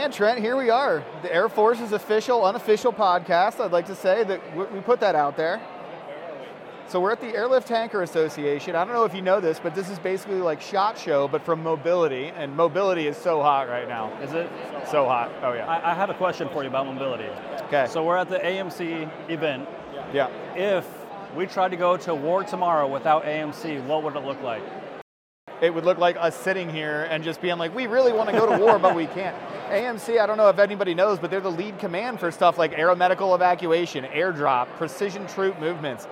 man, Trent, here we are. The Air Force's official, unofficial podcast. I'd like to say that we put that out there. So we're at the Airlift Tanker Association. I don't know if you know this, but this is basically like SHOT Show, but from mobility. And mobility is so hot right now. Is it? So hot. Oh yeah. I, I have a question for you about mobility. Okay. So we're at the AMC event. yeah. If we tried to go to war tomorrow without AMC, what would it look like? It would look like us sitting here and just being like, we really want to go to war, but we can't. AMC, I don't know if anybody knows, but they're the lead command for stuff like aeromedical evacuation, airdrop, precision troop movements.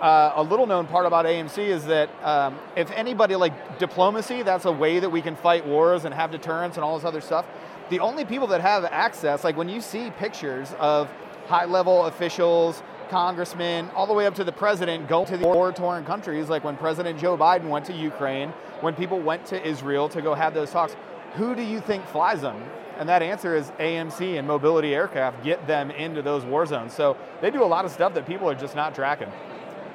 Uh, a little known part about AMC is that um, if anybody like diplomacy, that's a way that we can fight wars and have deterrence and all this other stuff. The only people that have access, like when you see pictures of high level officials, congressmen, all the way up to the president go to the war torn countries, like when President Joe Biden went to Ukraine, when people went to Israel to go have those talks, who do you think flies them? And that answer is AMC and mobility aircraft get them into those war zones. So they do a lot of stuff that people are just not tracking.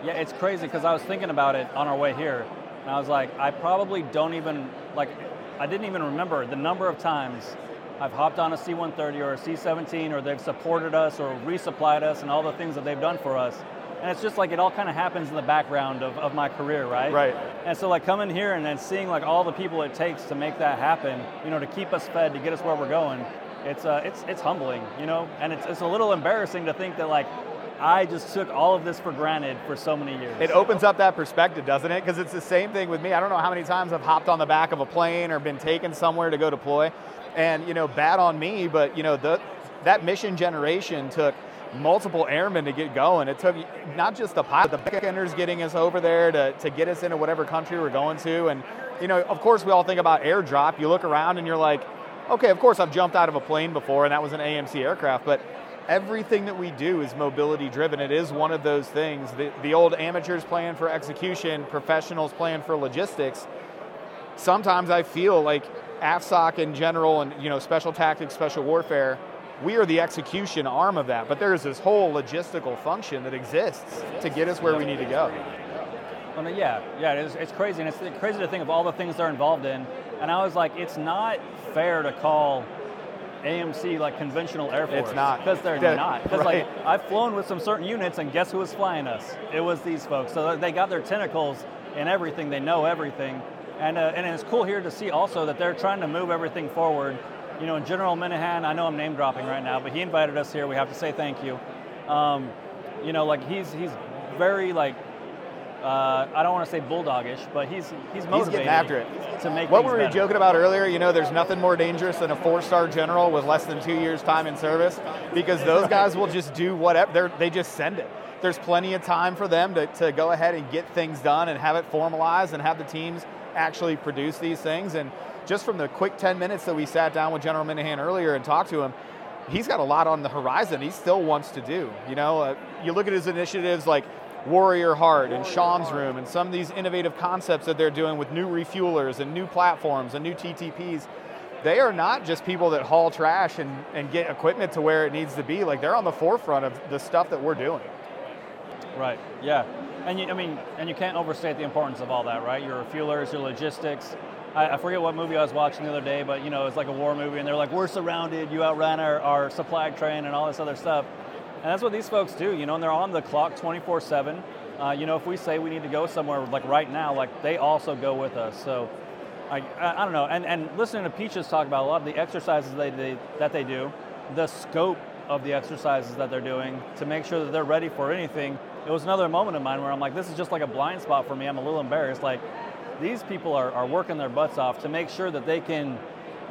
Yeah, it's crazy because I was thinking about it on our way here, and I was like, I probably don't even like, I didn't even remember the number of times I've hopped on a C-130 or a C-17, or they've supported us or resupplied us, and all the things that they've done for us. And it's just like it all kind of happens in the background of, of my career, right? Right. And so like coming here and then seeing like all the people it takes to make that happen, you know, to keep us fed, to get us where we're going, it's uh, it's it's humbling, you know, and it's it's a little embarrassing to think that like I just took all of this for granted for so many years. It opens up that perspective, doesn't it? Because it's the same thing with me. I don't know how many times I've hopped on the back of a plane or been taken somewhere to go deploy. And, you know, bad on me, but, you know, the, that mission generation took multiple airmen to get going. It took not just the pilot, the backenders getting us over there to, to get us into whatever country we're going to. And, you know, of course, we all think about airdrop. You look around and you're like, okay, of course, I've jumped out of a plane before, and that was an AMC aircraft, but everything that we do is mobility driven. It is one of those things. The, the old amateurs plan for execution, professionals plan for logistics. Sometimes I feel like AFSOC in general and you know special tactics, special warfare, we are the execution arm of that. But there is this whole logistical function that exists to get us where we need to go. Well, yeah, yeah, it is, it's crazy, and it's crazy to think of all the things they're involved in. And I was like, it's not fair to call AMC like conventional Air Force. It's not. Because they're That- not. Because right. like I've flown with some certain units and guess who was flying us? It was these folks. So they got their tentacles in everything. They know everything. And, uh, and it's cool here to see also that they're trying to move everything forward. You know, General Minihan, I know I'm name dropping right now, but he invited us here. We have to say thank you. Um, you know, like he's he's very like uh, I don't want to say bulldogish, but he's he's motivated He's getting after it. to make What were we better. joking about earlier? You know, there's nothing more dangerous than a four-star general with less than two years time in service, because those guys will just do whatever. They're, they just send it. There's plenty of time for them to, to go ahead and get things done and have it formalized and have the teams actually produce these things. And just from the quick 10 minutes that we sat down with General Minihan earlier and talked to him, he's got a lot on the horizon he still wants to do. You know, uh, you look at his initiatives like Warrior Heart and Sean's Room and some of these innovative concepts that they're doing with new refuelers and new platforms and new TTPs. They are not just people that haul trash and, and get equipment to where it needs to be. Like they're on the forefront of the stuff that we're doing. Right. Yeah. And you, I mean, and you can't overstate the importance of all that, right? Your refuelers, your logistics. I, I forget what movie I was watching the other day, but you know, it's like a war movie, and they're like, "We're surrounded. You outran our, our supply train and all this other stuff." And that's what these folks do, you know. And they're on the clock 24/7. Uh, you know, if we say we need to go somewhere, like right now, like they also go with us. So, I, I, I don't know. And and listening to Peaches talk about a lot of the exercises they, they that they do, the scope of the exercises that they're doing to make sure that they're ready for anything. It was another moment of mine where I'm like, this is just like a blind spot for me. I'm a little embarrassed. Like, these people are, are working their butts off to make sure that they can,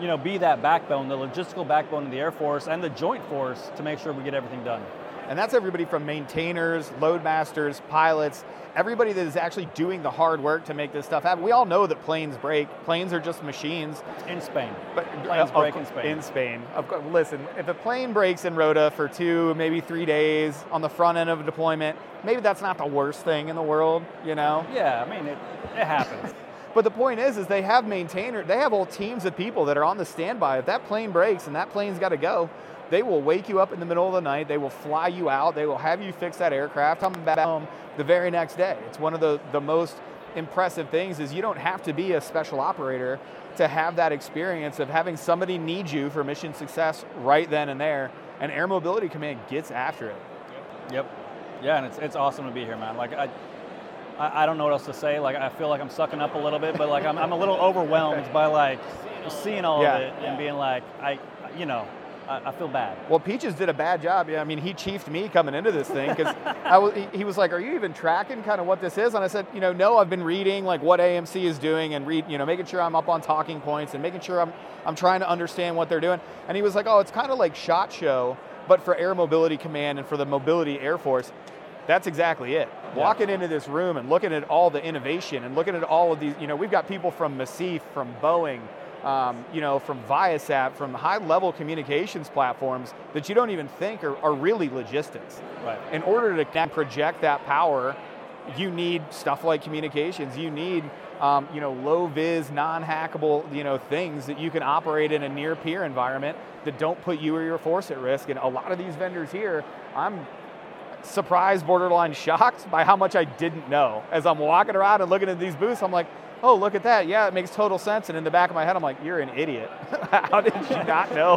you know, be that backbone, the logistical backbone of the Air Force and the Joint Force to make sure we get everything done. And that's everybody from maintainers, loadmasters, pilots, everybody that is actually doing the hard work to make this stuff happen. We all know that planes break. Planes are just machines. In Spain. But uh, Planes of break in Spain. In Spain, of course. Listen, if a plane breaks in Rota for two, maybe three days on the front end of a deployment, maybe that's not the worst thing in the world, you know. Yeah, I mean, it, it happens. But the point is, is they have maintainer, they have whole teams of people that are on the standby. If that plane breaks and that plane's got to go, they will wake you up in the middle of the night. They will fly you out. They will have you fix that aircraft, come back home the very next day. It's one of the, the most impressive things is you don't have to be a special operator to have that experience of having somebody need you for mission success right then and there. And Air Mobility Command gets after it. Yep. Yeah, and it's, it's awesome to be here, man. Like I, I, I don't know what else to say. Like I feel like I'm sucking up a little bit, but like I'm, I'm a little overwhelmed by like seeing all Yeah. of it and being like, I, you know, I, I feel bad. Well, Peaches did a bad job. Yeah, I mean, he chiefed me coming into this thing because I was. He, he was like, "Are you even tracking kind of what this is?" And I said, "You know, no. I've been reading like what AMC is doing and read, you know, making sure I'm up on talking points and making sure I'm I'm trying to understand what they're doing." And he was like, "Oh, it's kind of like Shot Show, but for Air Mobility Command and for the Mobility Air Force." That's exactly it. Yeah. Walking into this room and looking at all the innovation and looking at all of these, you know, we've got people from Massif, from Boeing, um, you know, from Viasat, from high-level communications platforms that you don't even think are, are really logistics. Right. In order to project that power, you need stuff like communications. You need, um, you know, low-vis, non-hackable, you know, things that you can operate in a near-peer environment that don't put you or your force at risk. And a lot of these vendors here, I'm surprised, borderline shocked by how much I didn't know. As I'm walking around and looking at these booths, I'm like, oh, look at that. Yeah, it makes total sense. And in the back of my head, I'm like, you're an idiot. how did you not know?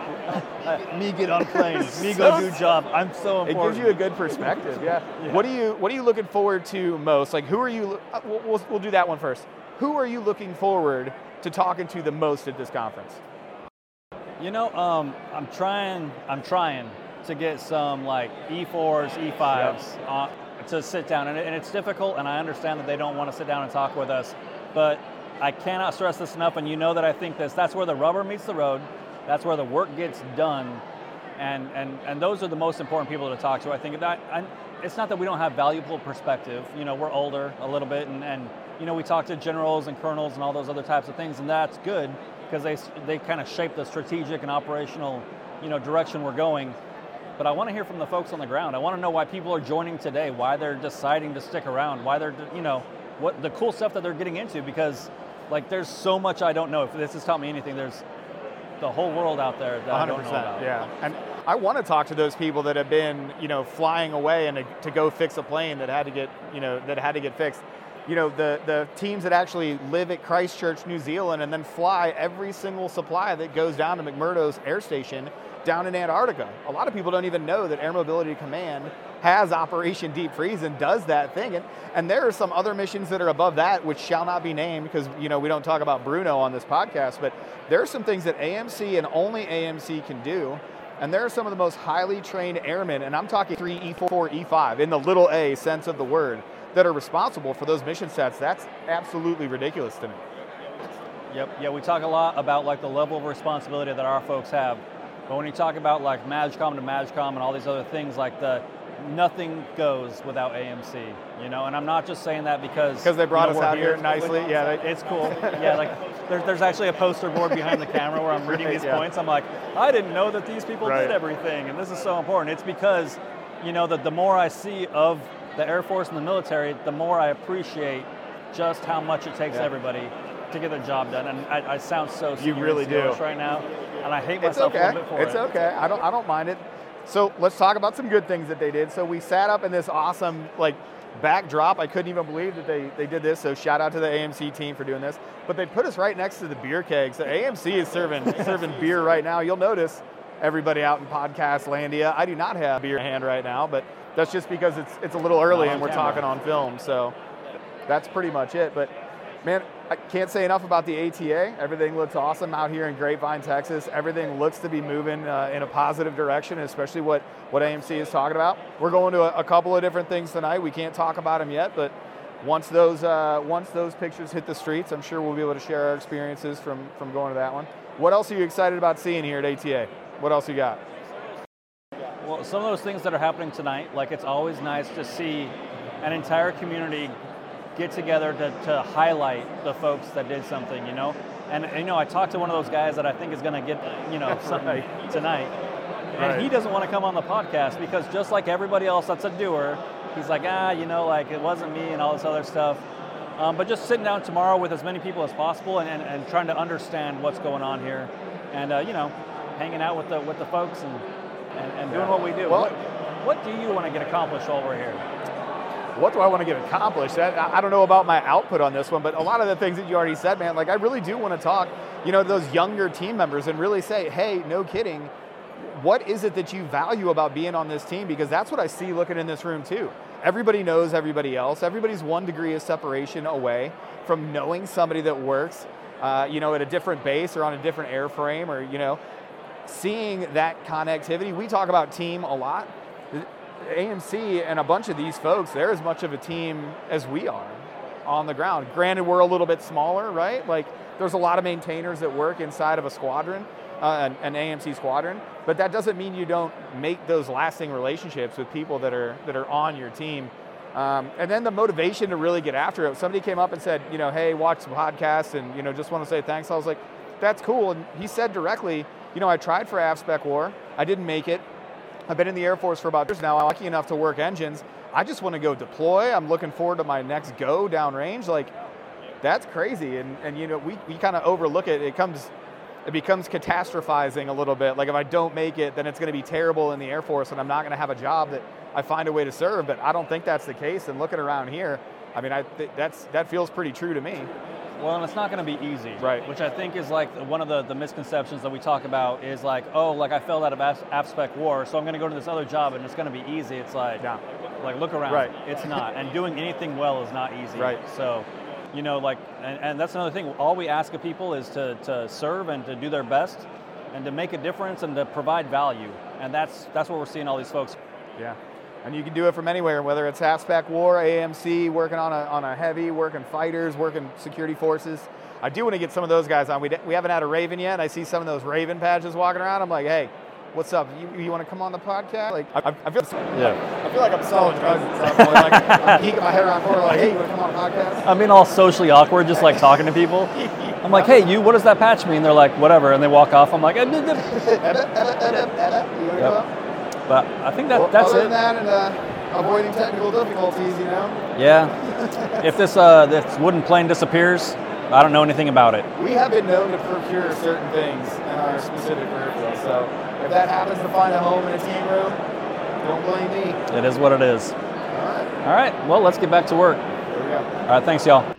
Uh, me get on planes, me go do job. I'm so impressed. It gives you a good perspective. Yeah. Yeah. What are you What are you looking forward to most? Like, who are you? uh, We'll, we'll, we'll do that one first. Who are you looking forward to talking to the most at this conference? You know, um, I'm trying. I'm trying to get some like E4s, E5s uh, to sit down, and, it, and it's difficult. And I understand that they don't want to sit down and talk with us, but I cannot stress this enough. And you know that I think this. That's where the rubber meets the road. That's where the work gets done, and and and those are the most important people to talk to. I think that. I, it's not that we don't have valuable perspective. You know, we're older a little bit, and, and you know we talk to generals and colonels and all those other types of things, and that's good because they they kind of shape the strategic and operational, you know, direction we're going. But I want to hear from the folks on the ground. I want to know why people are joining today, why they're deciding to stick around, why they're, you know, what the cool stuff that they're getting into. Because, like, there's so much I don't know. If this has taught me anything, there's the whole world out there that I don't know about. Yeah. And I want to talk to those people that have been, you know, flying away and to, to go fix a plane that had to get, you know, that had to get fixed. You know, the, the teams that actually live at Christchurch, New Zealand, and then fly every single supply that goes down to McMurdo's air station down in Antarctica. A lot of people don't even know that Air Mobility Command has Operation Deep Freeze and does that thing. And, and there are some other missions that are above that, which shall not be named because you know we don't talk about Bruno on this podcast. But there are some things that AMC and only AMC can do. And there are some of the most highly trained airmen, and I'm talking 3, E4, E5 in the little a sense of the word, that are responsible for those mission sets. That's absolutely ridiculous to me. Yep. Yeah, we talk a lot about like the level of responsibility that our folks have. But when you talk about like MAJCOM to MAJCOM and all these other things, like the nothing goes without AMC, you know. And I'm not just saying that because because they brought you know, us out here nicely, yeah, it's cool. yeah, like there's there's actually a poster board behind the camera where I'm reading Right, these yeah. points. I'm like, I didn't know that these people Right. did everything, and this is so important. It's because, you know, that the more I see of the Air Force and the military, the more I appreciate just how much it takes Yeah. everybody to get their job done. And I, I sound so You really do. right now, and I hate myself a little bit for It's it. It's okay. I don't. I don't mind it. So let's talk about some good things that they did. So we sat up in this awesome like backdrop. I couldn't even believe that they, they did this. So shout out to the AMC team for doing this. But they put us right next to the beer kegs. So AMC is serving serving beer right now. You'll notice everybody out in podcast landia. I do not have beer in hand right now, but that's just because it's it's a little early and we're talking on film. So that's pretty much it. But man, I can't say enough about the ATA. Everything looks awesome out here in Grapevine, Texas. Everything looks to be moving uh, in a positive direction, especially what, what AMC is talking about. We're going to a, a couple of different things tonight. We can't talk about them yet, but once those uh, once those pictures hit the streets, I'm sure we'll be able to share our experiences from from going to that one. What else are you excited about seeing here at ATA? What else you got? Well, some of those things that are happening tonight, like it's always nice to see an entire community get together to, to highlight the folks that did something, you know? And, and, you know, I talked to one of those guys that I think is going to get, you know, something Right. tonight. Right. And he doesn't want to come on the podcast because just like everybody else that's a doer, he's like, ah, you know, like it wasn't me and all this other stuff. Um, but just sitting down tomorrow with as many people as possible and, and, and trying to understand what's going on here, and uh, you know, hanging out with the with the folks and and, and doing what we do. Well- what, what do you want to get accomplished while we're here? What do I want to get accomplished? I, I don't know about my output on this one, but a lot of the things that you already said, man, like I really do want to talk, you know, to those younger team members and really say, hey, no kidding, what is it that you value about being on this team? Because that's what I see looking in this room too. Everybody knows everybody else. Everybody's one degree of separation away from knowing somebody that works, uh, you know, at a different base or on a different airframe, or you know, seeing that connectivity. We talk about team a lot. AMC and a bunch of these folks, they're as much of a team as we are on the ground. Granted, we're a little bit smaller, right? Like, there's a lot of maintainers that work inside of a squadron, uh, an, an, AMC squadron, but that doesn't mean you don't make those lasting relationships with people that are that are on your team. Um, and then the motivation to really get after it. Somebody came up and said, you know, hey, watch some podcasts and you know, just want to say thanks. I was like, that's cool. And he said directly, you know, I tried for AFSPEC War, I didn't make it. I've been in the Air Force for about years now. I'm lucky enough to work engines. I just want to go deploy. I'm looking forward to my next go downrange. Like, that's crazy. And, and you know, we, we kind of overlook it. It comes, it becomes catastrophizing a little bit. Like if I don't make it, then it's going to be terrible in the Air Force and I'm not going to have a job that I find a way to serve. But I don't think that's the case. And looking around here, I mean, I th- that's, that feels pretty true to me. Well, and it's not going to be easy, right? Which I think is like one of the, the misconceptions that we talk about is like, oh, like I failed out of AFSPEC war, so I'm going to go to this other job and it's going to be easy. It's like, yeah. like look around, right? It's not, and doing anything well is not easy, right? So, you know, like, and, and that's another thing. All we ask of people is to to serve and to do their best, and to make a difference and to provide value, and that's that's what we're seeing all these folks. Yeah. And you can do it from anywhere, whether it's AFSPEC War, AMC, working on a, on a heavy, working fighters, working security forces. I do want to get some of those guys on. We, we haven't had a Raven yet. I see some of those Raven patches walking around. I'm like, hey, what's up? You, you want to come on the podcast? Like, I, I feel, yeah. I feel like I'm selling drugs at some point. Like, I'm peeking my head around the corner, like, hey, you want to come on the podcast? I'm being all socially awkward, just like talking to people. I'm like, hey, you, what does that patch mean? They're like, whatever, and they walk off. I'm like, yep. But I think that well, that's other it. Than that and uh, avoiding technical difficulties, you know. Yeah. if this uh, this wooden plane disappears, I don't know anything about it. We have been known to procure certain things in our specific airfield. So if that happens to find a home in a team room, don't blame me. It is what it is. All right. All right. Well, let's get back to work. There we go. All right. Thanks, y'all.